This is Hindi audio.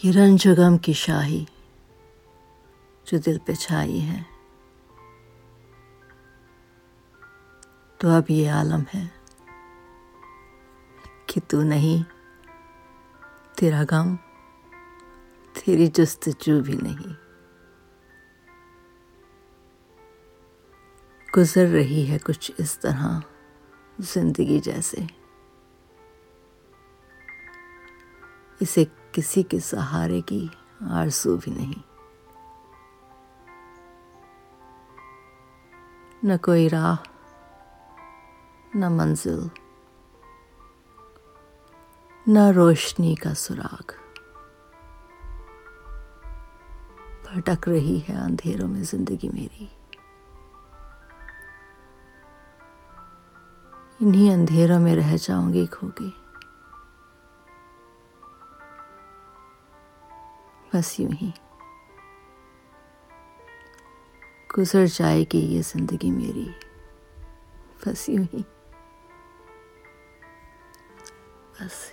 ये रंज गम की शाही जो दिल पे छाई है। तो अब ये आलम है कि तू नहीं, तेरा गम, तेरी जस्तजू भी नहीं। गुजर रही है कुछ इस तरह ज़िंदगी जैसे। इसे किसी के सहारे की आरसू भी नहीं। न कोई राह, न मंजिल, न रोशनी का सुराग। भटक रही है अंधेरों में ज़िंदगी मेरी। इन्हीं अंधेरों में रह जाऊँगी खोगी। बस यूँ ही गुजर जाएगी ये ज़िंदगी मेरी। बस यूँ ही बस।